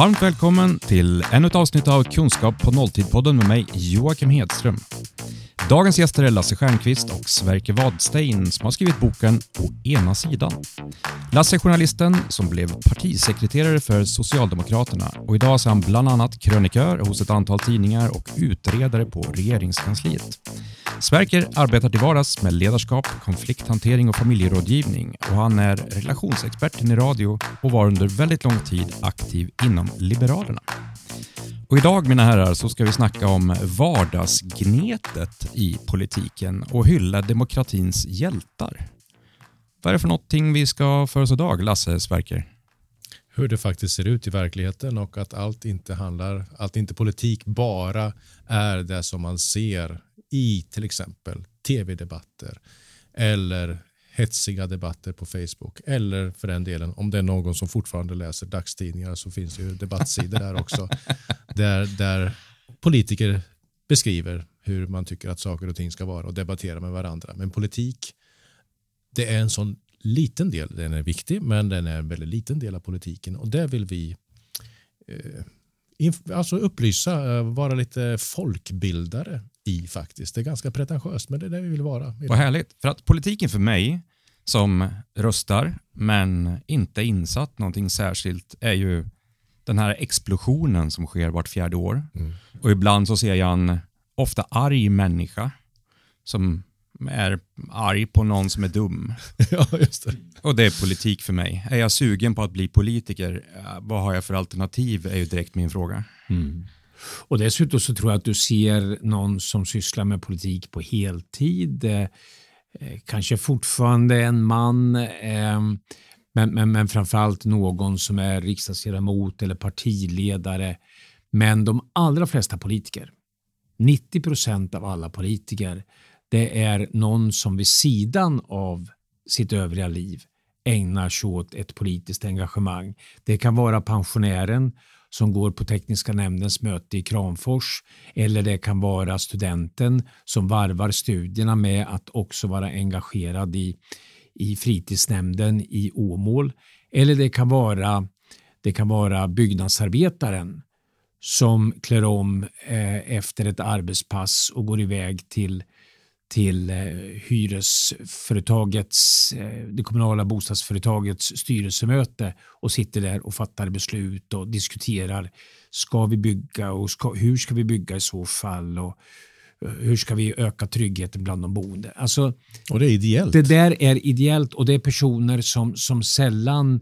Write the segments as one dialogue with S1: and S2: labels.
S1: Varmt välkommen till ännu ett avsnitt av Kunskap på nolltid-podden med mig Joakim Hedström. Dagens gäster är Lasse Stjernkvist och Sverker Wadstein som har skrivit boken Å ena sidan. Lasse är journalisten som blev partisekreterare för Socialdemokraterna och idag är han bland annat krönikör hos ett antal tidningar och utredare på regeringskansliet. Sverker arbetar till vardags med ledarskap, konflikthantering och familjerådgivning och han är relationsexperten i radio och var under väldigt lång tid aktiv inom Liberalerna. Och idag mina herrar så ska vi snacka om vardagsgnetet i politiken och hylla demokratins hjältar. Vad är det för någonting vi ska för oss idag, Lasse Sverker?
S2: Hur det faktiskt ser ut i verkligheten och att allt inte handlar, att inte politik bara är det som man ser i till exempel tv-debatter eller hetsiga debatter på Facebook eller för den delen om det är någon som fortfarande läser dagstidningar så finns det ju debattsidor där också där, där politiker beskriver hur man tycker att saker och ting ska vara och debatterar med varandra. Men politik, det är en sån liten del, den är viktig men den är en väldigt liten del av politiken och där vill vi eh, alltså upplysa, eh, vara lite folkbildare i faktiskt. Det är ganska pretentiöst, men det är det vi vill vara.
S1: Vad härligt. För att politiken för mig, som röstar men inte insatt någonting särskilt, är ju den här explosionen som sker vart fjärde år. Mm. Och ibland så ser jag en ofta arg människa som är arg på någon som är dum.
S2: ja, just det.
S1: Och det är politik för mig. Är jag sugen på att bli politiker? Vad har jag för alternativ? är ju direkt min fråga. Mm.
S3: Och dessutom så tror jag att du ser någon som sysslar med politik på heltid. Eh, kanske fortfarande en man, ehm, men, men, men framförallt någon som är riksdagsledamot eller partiledare. Men de allra flesta politiker, 90 procent av alla politiker, det är någon som vid sidan av sitt övriga liv ägnar sig åt ett politiskt engagemang. Det kan vara pensionären som går på tekniska nämndens möte i Kramfors eller det kan vara studenten som varvar studierna med att också vara engagerad i, i fritidsnämnden i Åmål eller det kan vara det kan vara byggnadsarbetaren som klär om eh, efter ett arbetspass och går iväg till till eh, hyresföretagets, eh, det kommunala bostadsföretagets styrelsemöte och sitter där och fattar beslut och diskuterar. Ska vi bygga och ska, hur ska vi bygga i så fall? Och, eh, hur ska vi öka tryggheten bland de boende? Alltså,
S2: och det är ideellt.
S3: Det där är ideellt och det är personer som, som sällan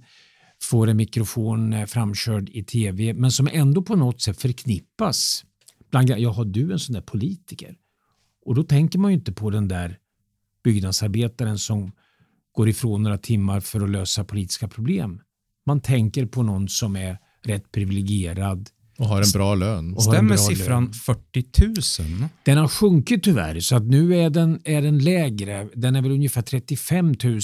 S3: får en mikrofon framkörd i tv men som ändå på något sätt förknippas. Bland, ja, har du en sån där politiker? Och då tänker man ju inte på den där byggnadsarbetaren som går ifrån några timmar för att lösa politiska problem. Man tänker på någon som är rätt privilegierad.
S2: Och har en bra lön.
S1: Stämmer siffran lön. 40 000?
S3: Den har sjunkit tyvärr så att nu är den, är den lägre. Den är väl ungefär 35 000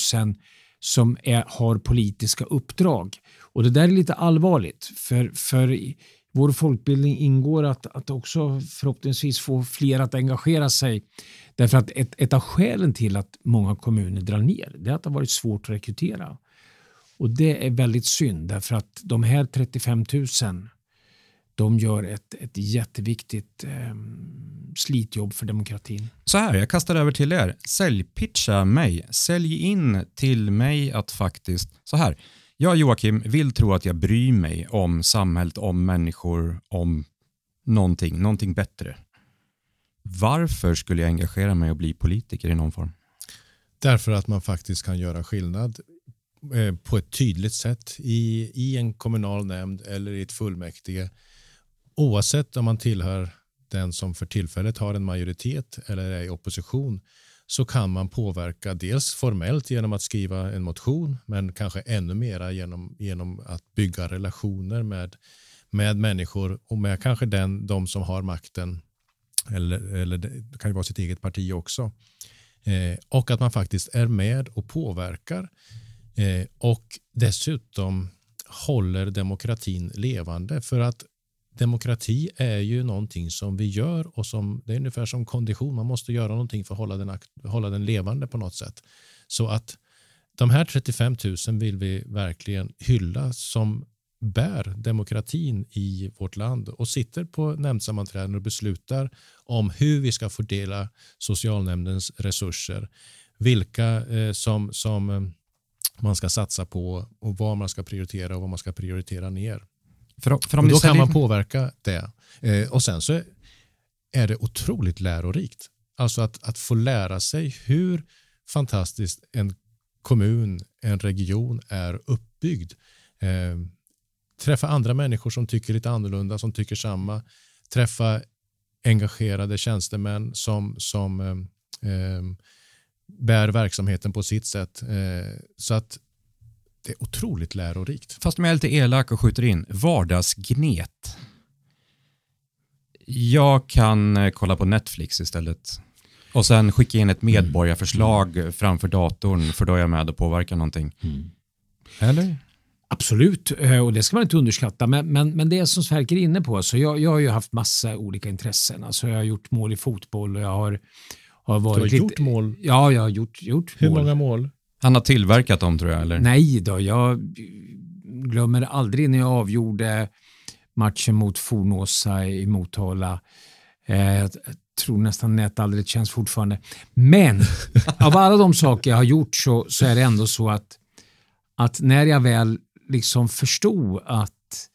S3: som är, har politiska uppdrag. Och Det där är lite allvarligt för, för vår folkbildning ingår att, att också förhoppningsvis få fler att engagera sig. Därför att ett, ett av skälen till att många kommuner drar ner det är att det har varit svårt att rekrytera. Och det är väldigt synd därför att de här 35 000 de gör ett, ett jätteviktigt eh, slitjobb för demokratin.
S1: Så här, jag kastar över till er. Säljpitcha mig. Sälj in till mig att faktiskt, så här, jag Joakim vill tro att jag bryr mig om samhället, om människor, om någonting, någonting bättre. Varför skulle jag engagera mig och bli politiker i någon form?
S2: Därför att man faktiskt kan göra skillnad eh, på ett tydligt sätt i, i en kommunal nämnd eller i ett fullmäktige. Oavsett om man tillhör den som för tillfället har en majoritet eller är i opposition så kan man påverka dels formellt genom att skriva en motion men kanske ännu mera genom, genom att bygga relationer med, med människor och med kanske den, de som har makten eller, eller det kan ju vara sitt eget parti också. Eh, och att man faktiskt är med och påverkar eh, och dessutom håller demokratin levande. För att demokrati är ju någonting som vi gör och som det är ungefär som kondition. Man måste göra någonting för att hålla den, hålla den levande på något sätt. Så att de här 35 000 vill vi verkligen hylla som bär demokratin i vårt land och sitter på nämndsammanträden och beslutar om hur vi ska fördela socialnämndens resurser, vilka eh, som, som eh, man ska satsa på och vad man ska prioritera och vad man ska prioritera ner. För, för då kan man påverka det. Eh, och sen så är det otroligt lärorikt. Alltså att, att få lära sig hur fantastiskt en kommun, en region är uppbyggd. Eh, träffa andra människor som tycker lite annorlunda, som tycker samma. Träffa engagerade tjänstemän som, som eh, eh, bär verksamheten på sitt sätt. Eh, så att det är otroligt lärorikt.
S1: Fast om jag är lite elak och skjuter in, vardagsgnet. Jag kan eh, kolla på Netflix istället. Och sen skicka in ett mm. medborgarförslag mm. framför datorn för då är jag med och påverkar någonting. Mm. Eller?
S3: Absolut, eh, och det ska man inte underskatta. Men, men, men det som Sverker är inne på, så jag, jag har ju haft massa olika intressen. Alltså jag har gjort mål i fotboll och jag har,
S2: har varit... Du har
S3: lite,
S2: gjort mål?
S3: Ja, jag har gjort, gjort
S2: Hur mål. många mål?
S1: Han har tillverkat dem tror jag, eller?
S3: Nej då, jag glömmer aldrig när jag avgjorde matchen mot Fornåsa i Motala. Eh, jag tror nästan aldrig känns fortfarande. Men av alla de saker jag har gjort så, så är det ändå så att, att när jag väl liksom förstod att,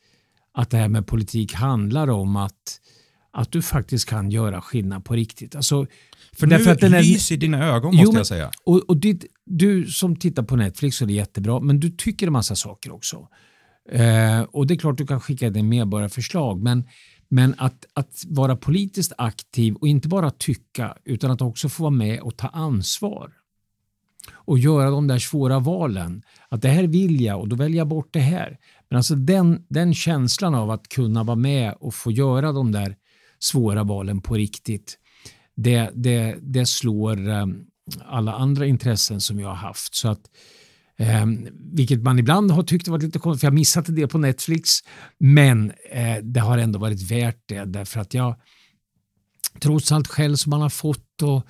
S3: att det här med politik handlar om att, att du faktiskt kan göra skillnad på riktigt. Alltså,
S1: för nu att den är, lys i dina ögon måste jo, jag säga.
S3: Och, och ditt, du som tittar på Netflix så är det jättebra, men du tycker en massa saker också. Eh, och det är klart du kan skicka in medborgarförslag, men, men att, att vara politiskt aktiv och inte bara tycka utan att också få vara med och ta ansvar och göra de där svåra valen. Att det här vill jag och då väljer jag bort det här. Men alltså den, den känslan av att kunna vara med och få göra de där svåra valen på riktigt, det, det, det slår ehm, alla andra intressen som jag har haft. Så att, eh, vilket man ibland har tyckt varit lite konstigt, för jag missade missat en del på Netflix, men eh, det har ändå varit värt det därför att jag trots allt skäll som man har fått och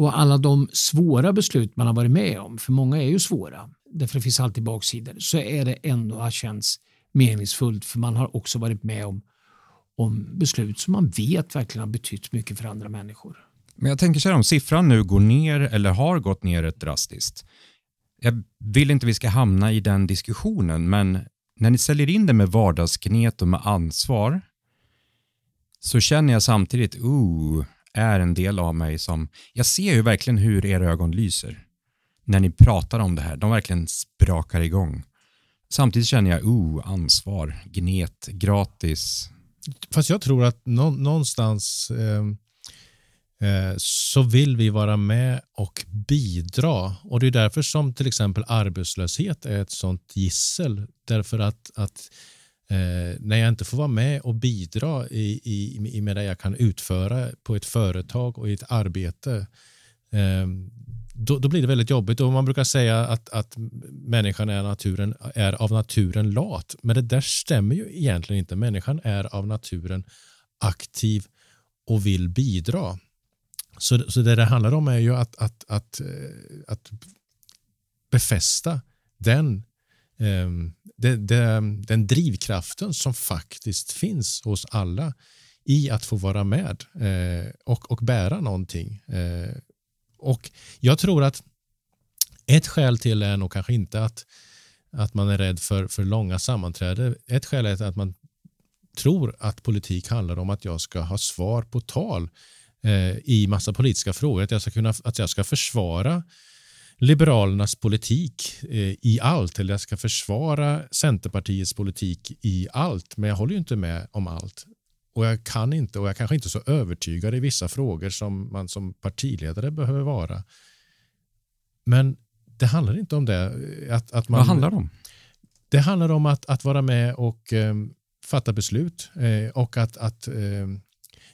S3: och alla de svåra beslut man har varit med om, för många är ju svåra, därför det finns alltid baksidor, så är det ändå har känts meningsfullt för man har också varit med om, om beslut som man vet verkligen har betytt mycket för andra människor.
S1: Men jag tänker så här, om siffran nu går ner eller har gått ner rätt drastiskt. Jag vill inte vi ska hamna i den diskussionen, men när ni säljer in det med vardagsknet och med ansvar så känner jag samtidigt, ooh, är en del av mig som, jag ser ju verkligen hur era ögon lyser när ni pratar om det här. De verkligen sprakar igång. Samtidigt känner jag, oh, ansvar, gnet, gratis.
S2: Fast jag tror att nå någonstans eh, eh, så vill vi vara med och bidra. Och det är därför som till exempel arbetslöshet är ett sånt gissel. Därför att, att Eh, när jag inte får vara med och bidra i, i, i med det jag kan utföra på ett företag och i ett arbete, eh, då, då, blir det väldigt jobbigt. Och man brukar säga att, att människan är, naturen, är av naturen lat, men det där stämmer ju egentligen inte. Människan är av naturen aktiv och vill bidra. Så, så det det handlar om är ju att, att, att, eh, att befästa den ehm, den, den, den drivkraften som faktiskt finns hos alla i att få vara med eh, och, och bära någonting. Eh, och Jag tror att ett skäl till är nog kanske inte att, att man är rädd för, för långa sammanträden. Ett skäl är att man tror att politik handlar om att jag ska ha svar på tal eh, i massa politiska frågor. Att jag ska, kunna, att jag ska försvara Liberalernas politik eh, i allt eller jag ska försvara Centerpartiets politik i allt. Men jag håller ju inte med om allt. Och jag kan inte och jag kanske inte är så övertygad i vissa frågor som man som partiledare behöver vara. Men det handlar inte om det. Att, att man,
S1: Vad handlar det om?
S2: Det handlar om att, att vara med och eh, fatta beslut eh, och att, att eh,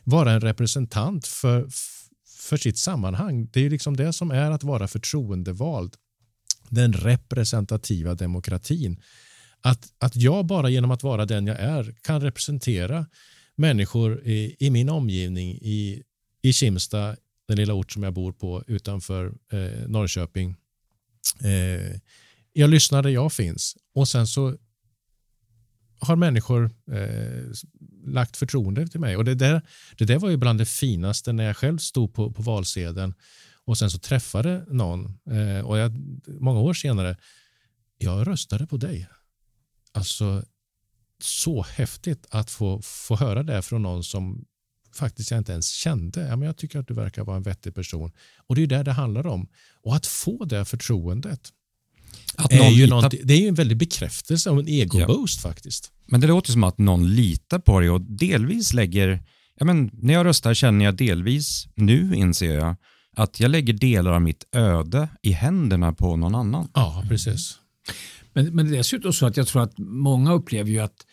S2: vara en representant för, för sitt sammanhang. Det är liksom det som är att vara förtroendevald. Den representativa demokratin. Att, att jag bara genom att vara den jag är kan representera människor i, i min omgivning i, i Kimsta, den lilla ort som jag bor på utanför eh, Norrköping. Eh, jag lyssnar där jag finns och sen så har människor eh, lagt förtroende till mig. Och det där, det där var ju bland det finaste när jag själv stod på, på valsedeln och sen så träffade någon eh, och jag, många år senare, jag röstade på dig. Alltså så häftigt att få, få höra det från någon som faktiskt jag inte ens kände. Ja, men jag tycker att du verkar vara en vettig person. Och det är det det handlar om. Och att få det förtroendet att är ju litar... det är ju en väldig bekräftelse av en egoboost ja. faktiskt.
S1: Men det låter som att någon litar på dig och delvis lägger, ja men när jag röstar känner jag delvis, nu inser jag, att jag lägger delar av mitt öde i händerna på någon annan.
S2: Ja, precis.
S3: Men, men dessutom så att jag tror att många upplever ju att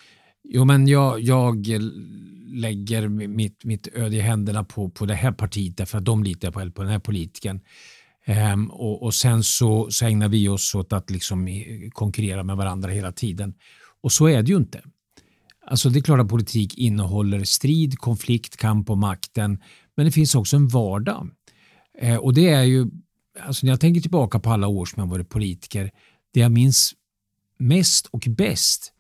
S3: jo, men jag, jag lägger mitt, mitt öde i händerna på, på det här partiet därför att de litar på, eller på den här politikern. Ehm, och, och, sen så, så ägnar vi oss åt att liksom konkurrera med varandra hela tiden. Och så är det ju inte. Alltså det är klart att politik innehåller strid, konflikt, kamp om makten. Men det finns också en vardag. Uh, och det är ju, alltså när jag tänker tillbaka på alla år som jag varit politiker, det jag minns mest och bäst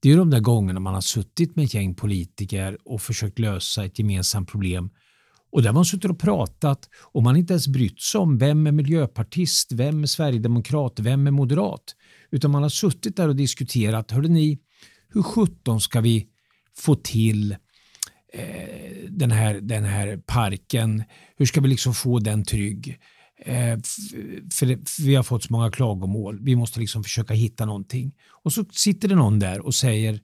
S3: det är de där gångerna man har suttit med ett gäng politiker och försökt lösa ett gemensamt problem och där man suttit och pratat och man inte ens brytt sig om vem är miljöpartist, vem är sverigedemokrat, vem är moderat. Utan man har suttit där och diskuterat, hörde ni, hur sjutton ska vi få till eh, den, här, den här parken? Hur ska vi liksom få den trygg? Eh, för, vi har fått så många klagomål. Vi måste liksom försöka hitta någonting. Och så sitter det någon där och säger,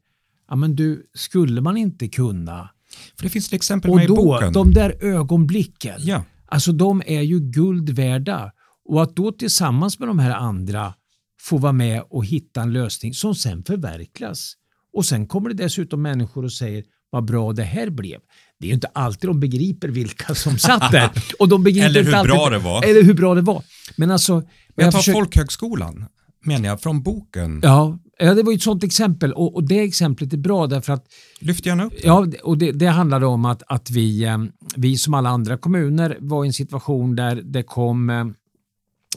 S3: ja men du, skulle man inte kunna
S1: för det finns ett exempel och med då, i boken.
S3: De där ögonblicken, ja. alltså de är ju guld värda. Och att då tillsammans med de här andra få vara med och hitta en lösning som sen förverkligas. Och sen kommer det dessutom människor och säger vad bra det här blev. Det är ju inte alltid de begriper vilka som satt där. Och de begriper
S1: eller
S3: hur
S1: alltid, bra det var.
S3: Eller hur bra det var. Men alltså...
S1: Men jag tar försöker... folkhögskolan, menar jag, från boken.
S3: Ja, Ja, det var ett sånt exempel och, och, det exemplet är bra därför att...
S1: Lyft gärna upp det.
S3: Ja, och det, det handlade om att, att vi, eh, vi som alla andra kommuner var i en situation där det kom eh,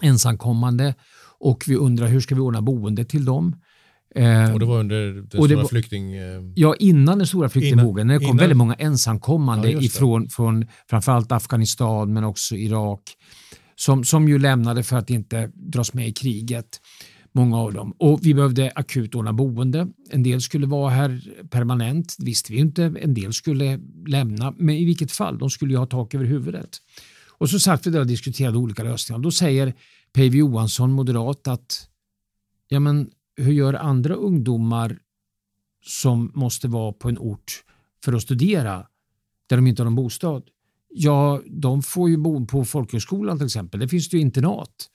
S3: ensamkommande och vi undrar hur ska vi ordna boende till dem.
S2: Eh, och det var under den stora var, flykting...
S3: Ja, innan den stora flyktingvågen. När det kom innan, väldigt många ensamkommande ja, ifrån från framförallt Afghanistan men också Irak som, som ju lämnade för att inte dras med i kriget många av dem. Och vi behövde akut ordna boende. En del skulle vara här permanent, det visste vi inte. En del skulle lämna, men i vilket fall, de skulle ju ha tak över huvudet. Och så satt vi där och diskuterade olika lösningar. Då säger Päivi Johansson, moderat, att ja, men hur gör andra ungdomar som måste vara på en ort för att studera där de inte har någon bostad? Ja, de får ju bo på folkhögskolan till exempel. Det finns det ju internat.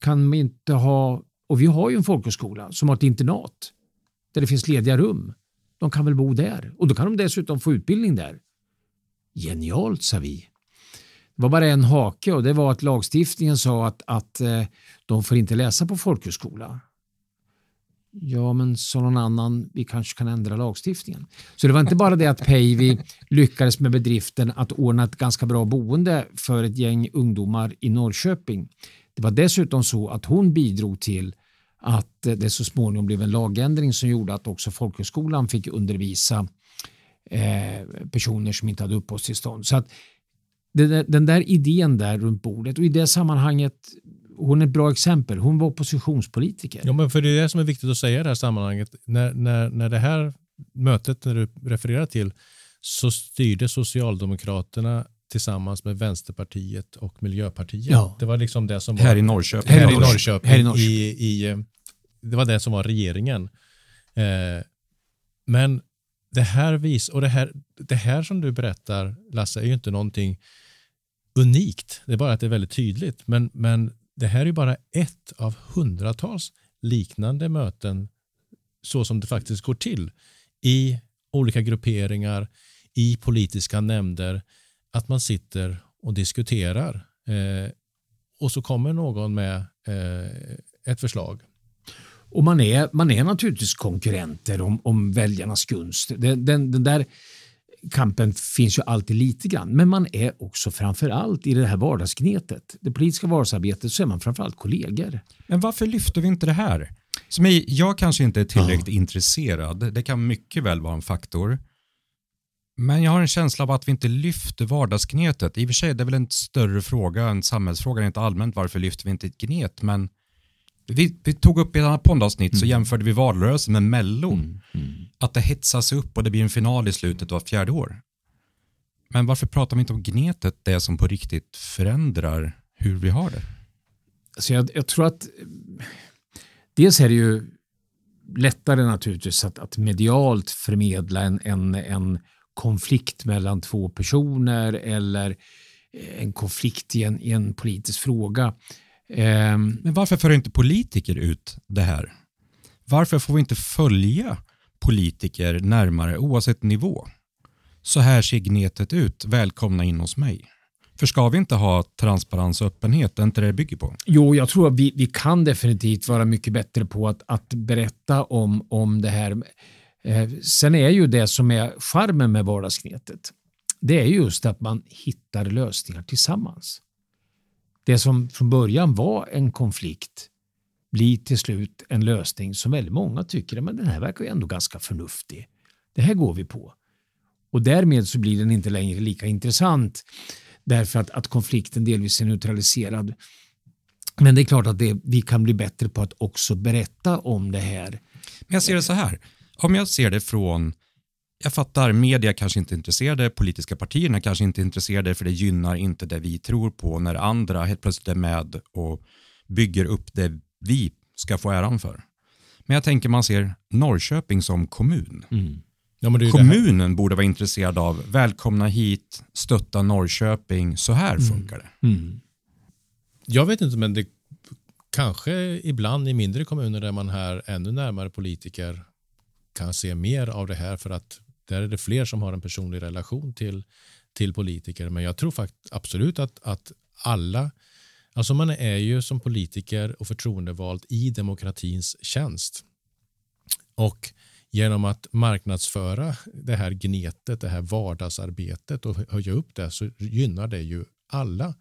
S3: Kan man inte ha och vi har ju en folkhögskola som har ett internat där det finns lediga rum. De kan väl bo där och då kan de dessutom få utbildning där. Genialt, sa vi. Det var bara en hake och det var att lagstiftningen sa att, att eh, de får inte läsa på folkhögskola. Ja, men sa någon annan, vi kanske kan ändra lagstiftningen. Så det var inte bara det att Päivi lyckades med bedriften att ordna ett ganska bra boende för ett gäng ungdomar i Norrköping. Det var dessutom så att hon bidrog till att det så småningom blev en lagändring som gjorde att också folkhögskolan fick undervisa eh, personer som inte hade uppehållstillstånd. Så att den där idén där runt bordet och i det sammanhanget hon är ett bra exempel. Hon var oppositionspolitiker.
S2: Ja, men för det är det som är viktigt att säga i det här sammanhanget. När, när, när det här mötet, när du refererar till, så styrde Socialdemokraterna tillsammans med Vänsterpartiet och Miljöpartiet. Ja. Det var liksom det som var,
S1: här i Norrköping.
S2: Här i Norrköping. Här i Norrköping. I, i, det var det som var regeringen. Eh, men det här vis och det här, det här som du berättar Lasse är ju inte någonting unikt. Det är bara att det är väldigt tydligt. Men, men det här är ju bara ett av hundratals liknande möten så som det faktiskt går till i olika grupperingar, i politiska nämnder att man sitter och diskuterar eh, och så kommer någon med eh, ett förslag.
S3: Och man är, man är naturligtvis konkurrenter om, om väljarnas gunst. Den, den, den där kampen finns ju alltid lite grann, men man är också framför allt i det här vardagsknetet, det politiska vardagsarbetet, så är man framför allt kollegor.
S1: Men varför lyfter vi inte det här? Som är, jag kanske inte är tillräckligt ja. intresserad, det kan mycket väl vara en faktor. Men jag har en känsla av att vi inte lyfter vardagsknetet. I och för sig det är väl en större fråga, en samhällsfråga inte allmänt. Varför lyfter vi inte ett gnet? Men vi, vi tog upp i ett annat poddavsnitt mm. så jämförde vi valrörelsen med Mello. Mm. Mm. Att det hetsas upp och det blir en final i slutet av fjärde år. Men varför pratar vi inte om gnetet, det som på riktigt förändrar hur vi har det?
S3: Alltså jag, jag tror att dels är det ju lättare naturligtvis att, att medialt förmedla en, en, en konflikt mellan två personer eller en konflikt i en, i en politisk fråga.
S1: Ehm, Men varför för inte politiker ut det här? Varför får vi inte följa politiker närmare oavsett nivå? Så här ser gnetet ut, välkomna in hos mig. För ska vi inte ha transparens och öppenhet? Det är inte det det bygger på?
S3: Jo, jag tror att vi, vi kan definitivt vara mycket bättre på att, att berätta om, om det här. Eh, sen är ju det som är charmen med vardagsknetet, det är just att man hittar lösningar tillsammans. Det som från början var en konflikt blir till slut en lösning som väldigt många tycker men den här verkar ju ändå ganska förnuftig. Det här går vi på. Och därmed så blir den inte längre lika intressant därför att, att konflikten delvis är neutraliserad. Men det är klart att det, vi kan bli bättre på att också berätta om det här.
S1: Men jag ser det så här, om jag ser det från jag fattar, media kanske inte är intresserade, politiska partierna kanske inte är intresserade för det gynnar inte det vi tror på när andra helt plötsligt är med och bygger upp det vi ska få äran för. Men jag tänker man ser Norrköping som kommun. Mm. Ja, Kommunen borde vara intresserad av välkomna hit, stötta Norrköping, så här mm. funkar det. Mm.
S2: Jag vet inte, men det kanske ibland i mindre kommuner där man är ännu närmare politiker kan se mer av det här för att där är det fler som har en personlig relation till, till politiker. Men jag tror fakt absolut att, att alla, alltså man är ju som politiker och förtroendevald i demokratins tjänst. Och genom att marknadsföra det här gnetet, det här vardagsarbetet och höja upp det så gynnar det ju alla.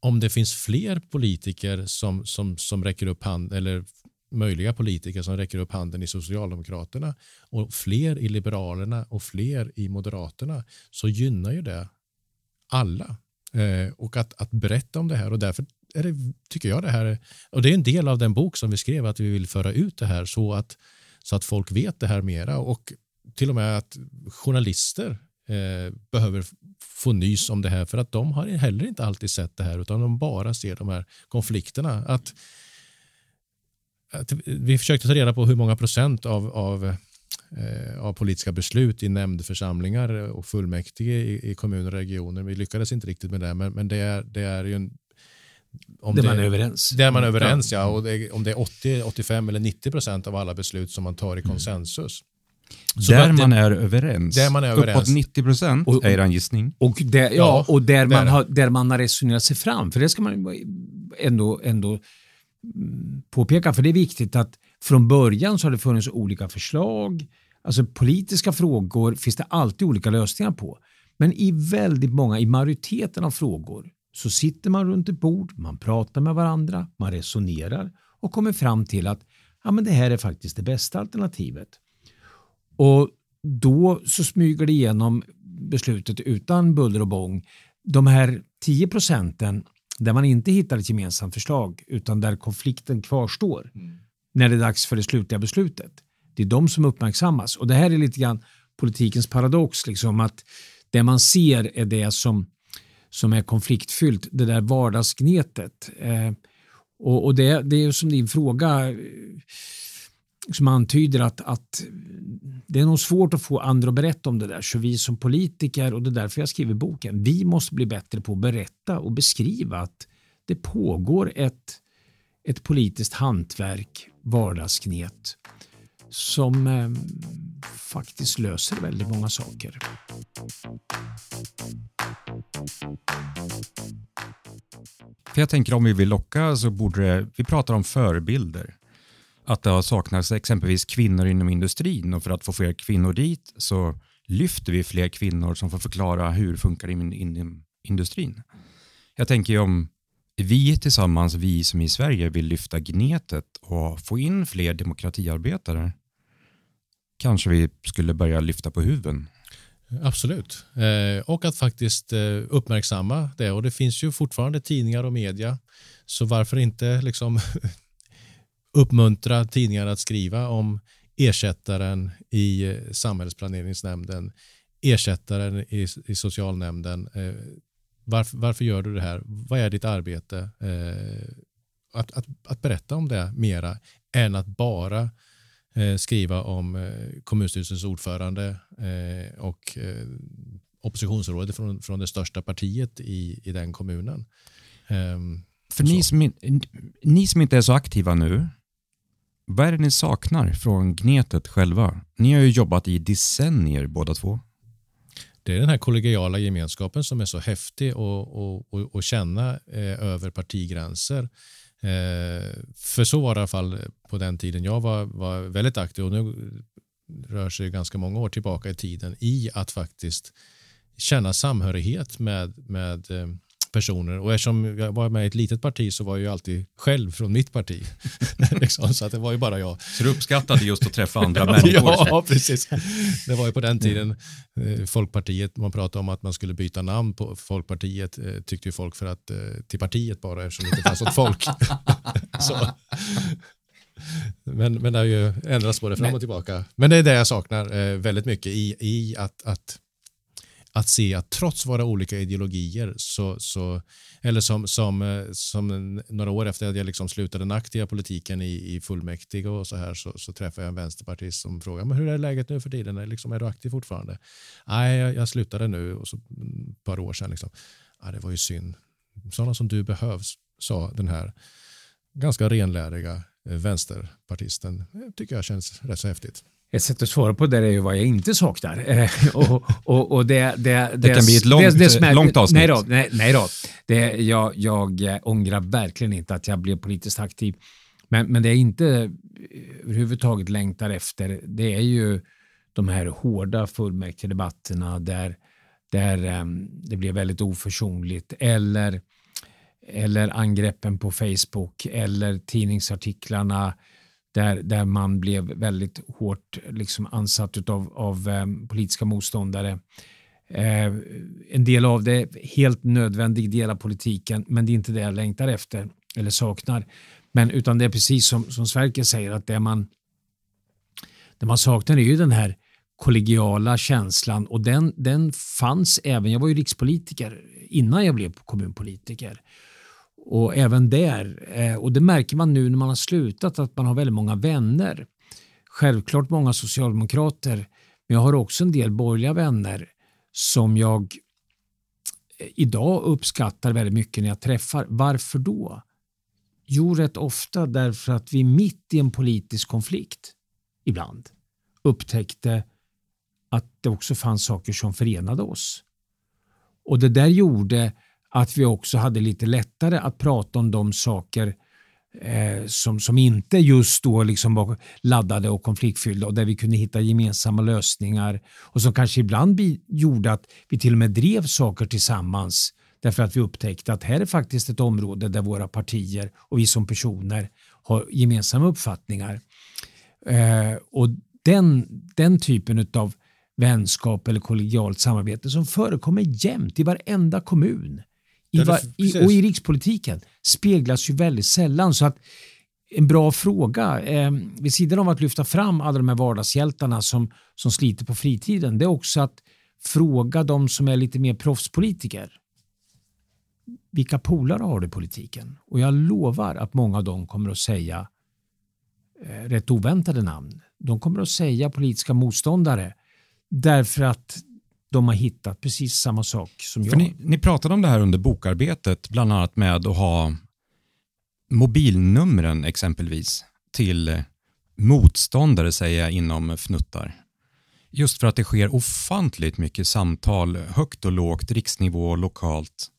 S2: Om det finns fler politiker som, som, som räcker upp hand eller möjliga politiker som räcker upp handen i Socialdemokraterna och fler i Liberalerna och fler i Moderaterna så gynnar ju det alla. Eh, och att, att berätta om det här och därför är det, tycker jag det här, och det är en del av den bok som vi skrev att vi vill föra ut det här så att, så att folk vet det här mera och till och med att journalister eh, behöver få nys om det här för att de har heller inte alltid sett det här utan de bara ser de här konflikterna. Att vi försökte ta reda på hur många procent av, av, eh, av politiska beslut i nämndförsamlingar och fullmäktige i, i kommuner och regioner. Vi lyckades inte riktigt med det, men, men det, är, det är ju en
S3: om det, man är överens.
S2: Där man är överens, ja. Och det, om det är 80, 85 eller 90 procent av alla beslut som man tar i mm. konsensus.
S1: Så där man är överens. Där man är överens. Uppåt 90 procent är er gissning.
S3: Och där, ja, och där, man har, där man har resonerat sig fram. För det ska man ändå, ändå Mm, påpeka, för det är viktigt att från början så har det funnits olika förslag. Alltså politiska frågor finns det alltid olika lösningar på. Men i väldigt många, i majoriteten av frågor så sitter man runt ett bord, man pratar med varandra, man resonerar och kommer fram till att ja, men det här är faktiskt det bästa alternativet. Och då så smyger det igenom beslutet utan buller och bång. De här 10 procenten där man inte hittar ett gemensamt förslag utan där konflikten kvarstår mm. när det är dags för det slutliga beslutet. Det är de som uppmärksammas och det här är lite grann politikens paradox, liksom att det man ser är det som, som är konfliktfyllt, det där vardagsgnetet. Eh, och, och det, det är som din fråga eh, som antyder att, att det är nog svårt att få andra att berätta om det där. Så vi som politiker, och det är därför jag skriver boken, vi måste bli bättre på att berätta och beskriva att det pågår ett, ett politiskt hantverk, vardagsknet, som eh, faktiskt löser väldigt många saker.
S1: För jag tänker om vi vill locka så borde det, vi pratar om förebilder att det har saknats exempelvis kvinnor inom industrin och för att få fler kvinnor dit så lyfter vi fler kvinnor som får förklara hur det funkar inom industrin. Jag tänker om vi tillsammans, vi som i Sverige vill lyfta gnetet och få in fler demokratiarbetare, kanske vi skulle börja lyfta på huven.
S2: Absolut. Eh, och att faktiskt eh, uppmärksamma det. Och det finns ju fortfarande tidningar och media. Så varför inte liksom uppmuntra tidningar att skriva om ersättaren i eh, samhällsplaneringsnämnden, ersättaren i, i socialnämnden. Eh, varför, varför, gör du det här? Vad är ditt arbete? Eh, att, att, att, berätta om det mera än att bara eh, skriva om eh, kommunstyrelsens ordförande eh, och oppositionsrådet från, från det största partiet i, i den kommunen.
S1: Ehm, För ni som, ni som inte är så aktiva nu, vad är det ni saknar från Gnetet själva? Ni har ju jobbat i decennier båda två.
S2: Det är den här kollegiala gemenskapen som är så häftig att känna eh, över partigränser. Eh, för så var det i alla fall på den tiden jag var, var väldigt aktiv och nu rör sig ganska många år tillbaka i tiden i att faktiskt känna samhörighet med, med eh, personer och eftersom jag var med i ett litet parti så var jag ju alltid själv från mitt parti. liksom, så att det var ju bara jag.
S1: Så du uppskattade just att träffa andra människor?
S2: ja, precis. Det var ju på den tiden eh, Folkpartiet, man pratade om att man skulle byta namn på Folkpartiet eh, tyckte ju folk för att, eh, till partiet bara eftersom det inte fanns något folk. så. Men, men det har ju ändrats både fram och tillbaka. Men det är det jag saknar väldigt mycket i, i att, att att se att trots våra olika ideologier så, så eller som, som, eh, som några år efter att jag liksom slutade den aktiva politiken i, i fullmäktige och så här så, så träffade jag en vänsterpartist som frågade men hur är läget nu för tiden? Är, liksom, är du aktiv fortfarande? Nej, jag, jag slutade nu och så mm, ett par år sedan. Liksom. Ja, det var ju synd. Sådana som du behövs, sa den här ganska renläriga eh, vänsterpartisten. Det tycker jag känns rätt så häftigt.
S3: Ett sätt att svara på det är ju vad jag inte saknar. Eh, och, och, och det,
S1: det, det, det, kan bli ett långt, det, det långt avsnitt.
S3: Nej då, nej, nej då. Det, jag, jag ångrar verkligen inte att jag blev politiskt aktiv. Men, men det jag inte överhuvudtaget längtar efter det är ju de här hårda fullmäktigedebatterna där, där um, det blir väldigt oförsonligt eller, eller angreppen på Facebook eller tidningsartiklarna där, där man blev väldigt hårt liksom ansatt av, av eh, politiska motståndare. Eh, en del av det helt nödvändig del av politiken, men det är inte det jag längtar efter eller saknar. Men utan det är precis som, som Sverker säger att det man, det man saknar är ju den här kollegiala känslan och den, den fanns även, jag var ju rikspolitiker innan jag blev kommunpolitiker. Och även där, eh, och det märker man nu när man har slutat, att man har väldigt många vänner. Självklart många socialdemokrater, men jag har också en del borgerliga vänner som jag eh, idag uppskattar väldigt mycket när jag träffar. Varför då? Jo, rätt ofta därför att vi mitt i en politisk konflikt ibland upptäckte att det också fanns saker som förenade oss. Och det där gjorde att vi också hade lite lättare att prata om de saker eh, som, som inte just då liksom var laddade och konfliktfyllda och där vi kunde hitta gemensamma lösningar och som kanske ibland gjorde att vi till och med drev saker tillsammans därför att vi upptäckte att här är faktiskt ett område där våra partier och vi som personer har gemensamma uppfattningar. Eh, och den, den typen av vänskap eller kollegialt samarbete som förekommer jämt i varenda kommun i, va, i, och i rikspolitiken speglas ju väldigt sällan. Så att en bra fråga, eh, vid sidan av att lyfta fram alla de här vardagshjältarna som, som sliter på fritiden, det är också att fråga de som är lite mer proffspolitiker. Vilka polare har du i politiken? Och jag lovar att många av dem kommer att säga eh, rätt oväntade namn. De kommer att säga politiska motståndare därför att de har hittat precis samma sak som jag.
S1: Ni, ni, pratade om det här under bokarbetet, bland annat med att ha mobilnumren exempelvis till motståndare, säger jag, inom fnuttar. Just för att det sker ofantligt mycket samtal, högt och lågt, riksnivå och lokalt.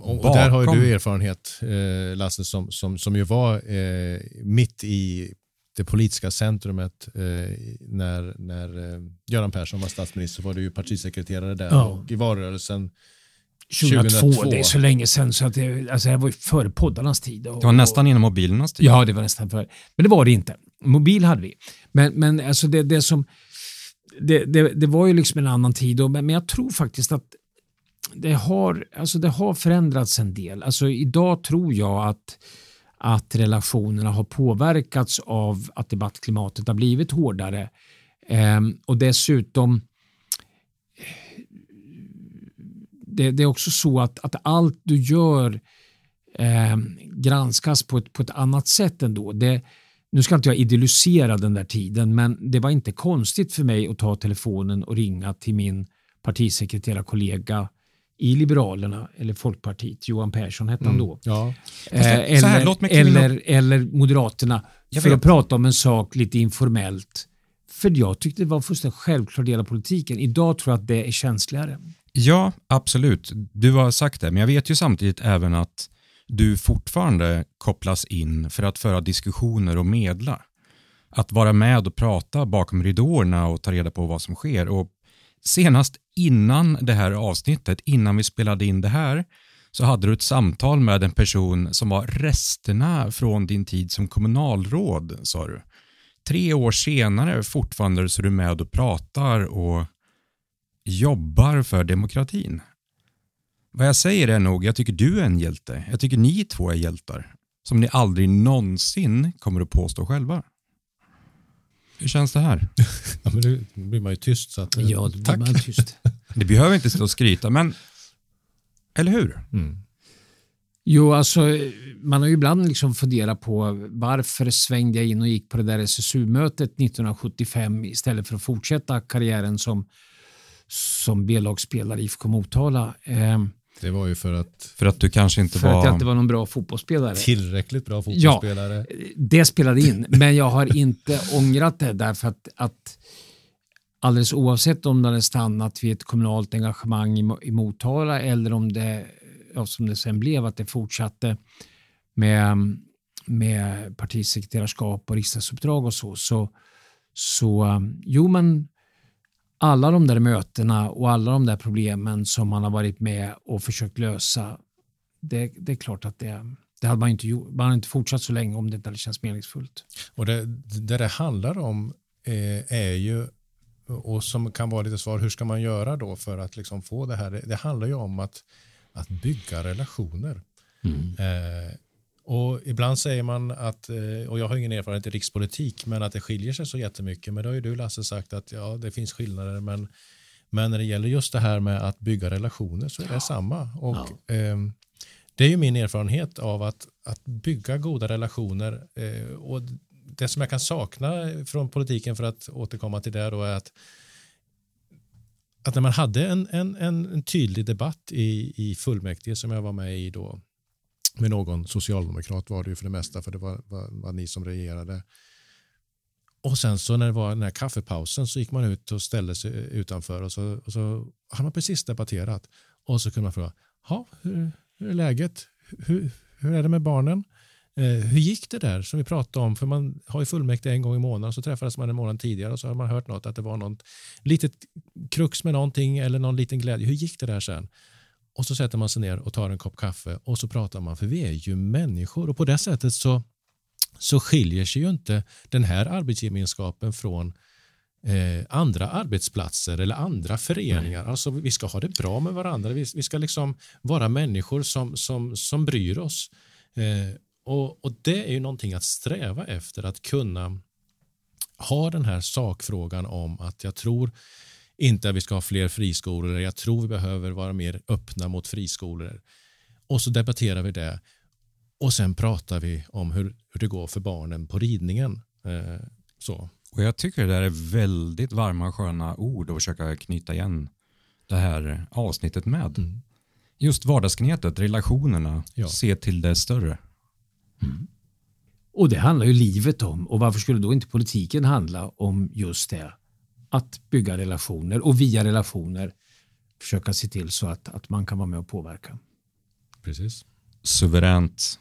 S2: Och där har du erfarenhet, eh, Lasse, som, som, som ju var eh, mitt i det politiska centrumet eh, när, när eh, Göran Persson var statsminister var du ju partisekreterare där ja. och i valrörelsen
S3: 2002,
S2: 2002.
S3: det är så länge sedan så att det, alltså det var ju före poddarnas tid. Och,
S1: Det var nästan innan mobilernas tid.
S3: Ja, det var nästan före. Men det var det inte. Mobil hade vi. Men, men alltså det, det som... Det, det, det var ju liksom en annan tid, och, men men jag tror faktiskt att det har, alltså det har förändrats en del. Alltså idag tror jag att, att relationerna har påverkats av att debattklimatet har blivit hårdare. Ehm, och dessutom eh, det, det är också så att, att allt du gör eh, granskas på ett, på ett annat sätt ändå. Det, nu ska inte jag idealisera den där tiden, men det var inte konstigt för mig att ta telefonen och ringa till min partisekreterarkollega i Liberalerna eller Folkpartiet, Johan Persson hette han då.
S2: Ja.
S3: Eh,
S1: så
S3: eller,
S1: kliva
S3: eller, eller Moderaterna
S1: Jag
S3: för
S1: vet.
S3: att prata om en sak lite informellt. För jag tyckte det var en fullständigt självklar del av politiken. Idag tror jag att det är känsligare.
S1: Ja, absolut. Du har sagt det, men jag vet ju samtidigt även att du fortfarande kopplas in för att föra diskussioner och medla. Att vara med och prata bakom ridåerna och ta reda på vad som sker. Och senast innan det här avsnittet, innan vi spelade in det här, så hade du ett samtal med en person som var resterna från din tid som kommunalråd, sa du. Tre år senare fortfarande så är du med och pratar och jobbar för demokratin. Vad jag säger är nog, jag tycker du är en hjälte. Jag tycker ni två är hjältar. Som ni aldrig någonsin kommer att påstå själva. Hur känns det här?
S2: Ja, men nu blir man ju tyst. Så att,
S3: Ja, då blir man tyst.
S1: Det behöver inte stå och skryta, men eller hur?
S2: Mm.
S3: Jo, alltså man har ju ibland liksom funderat på varför svängde jag in och gick på det där SSU-mötet 1975 istället för att fortsätta karriären som, som B-lagsspelare i IFK Motala. Eh,
S2: Det var ju för att
S1: För att du kanske inte
S3: för
S1: var...
S3: att jag inte var någon bra fotbollsspelare.
S2: tillräckligt bra fotbollsspelare.
S3: Det spelade in, men jag har inte ångrat det därför att, att alldeles oavsett om det hade stannat vid ett kommunalt engagemang i, i Motala eller om det, ja, som det sen blev, att det fortsatte med, med partisekreterarskap och riksdagsuppdrag och så, så, så jo men alla de där mötena och alla de där problemen som man har varit med och försökt lösa, det, det är klart att det, det hade man inte gjort. Man hade inte fortsatt så länge om det inte hade känts meningsfullt.
S2: Och det, det det handlar om eh, är ju, och som kan vara lite svar, hur ska man göra då för att liksom få det här? Det, det handlar ju om att, att bygga relationer. Eh, och ibland säger man att, eh, och jag har ingen erfarenhet i rikspolitik, men att det skiljer sig så jättemycket. Men då har ju du Lasse sagt att ja, det finns skillnader, men, men när det gäller just det här med att bygga relationer så är det samma. Och, ehm, det är ju min erfarenhet av att, att bygga goda relationer. Eh, och det som jag kan sakna från politiken för att återkomma till det då är att att när man hade en, en, en, en tydlig debatt i, i fullmäktige som jag var med i då med någon socialdemokrat var det ju för det mesta för det var, var, var ni som regerade. Och sen så när det var den här kaffepausen så gick man ut och ställde sig utanför och så, och så hade man precis debatterat och så kunde man fråga, "Ja, hur, hur är läget? Hur, hur är det med barnen? Eh, hur gick det där som vi pratade om? För man har ju fullmäktige en gång i månaden så träffades man en månad tidigare och så har man hört något att det var något litet krux med någonting eller någon liten glädje. Hur gick det där sen? Och så sätter man sig ner och tar en kopp kaffe och så pratar man för vi är ju människor och på det sättet så, så skiljer sig ju inte den här arbetsgemenskapen från eh, andra arbetsplatser eller andra föreningar. Alltså vi ska ha det bra med varandra. Vi, vi ska liksom vara människor som, som, som bryr oss. Eh, och, och det är ju någonting att sträva efter att kunna ha den här sakfrågan om att jag tror inte att vi ska ha fler friskolor. Jag tror vi behöver vara mer öppna mot friskolor. Och så debatterar vi det. Och sen pratar vi om hur, hur det går för barnen på ridningen. Eh, så.
S1: Och jag tycker det där är väldigt varma sköna ord att försöka knyta igen det här avsnittet med.
S2: Mm.
S1: Just vardagsknetet, relationerna,
S2: Ja.
S1: se till det större.
S3: Och det handlar ju livet om. Och varför skulle då inte politiken handla om just det? Att bygga relationer och via relationer försöka se till så att, att man kan vara med och påverka.
S2: Precis.
S1: Suveränt.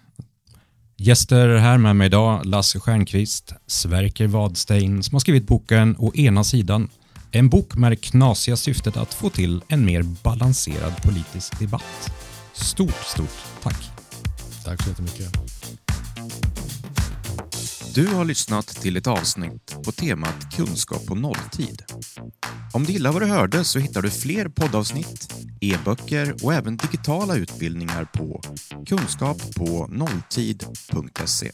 S1: Gäster här med mig idag, Lasse Stjernqvist, Sverker Wadstein som har skrivit boken Å ena sidan,
S4: En bok med det knasiga syftet att få till en mer balanserad politisk debatt. Stort, stort tack!
S2: Tack så jättemycket.
S4: Du har lyssnat till ett avsnitt på temat Kunskap på nolltid. Om du gillar vad du hörde så hittar du fler poddavsnitt, e-böcker och även digitala utbildningar på kunskappånolltid.se.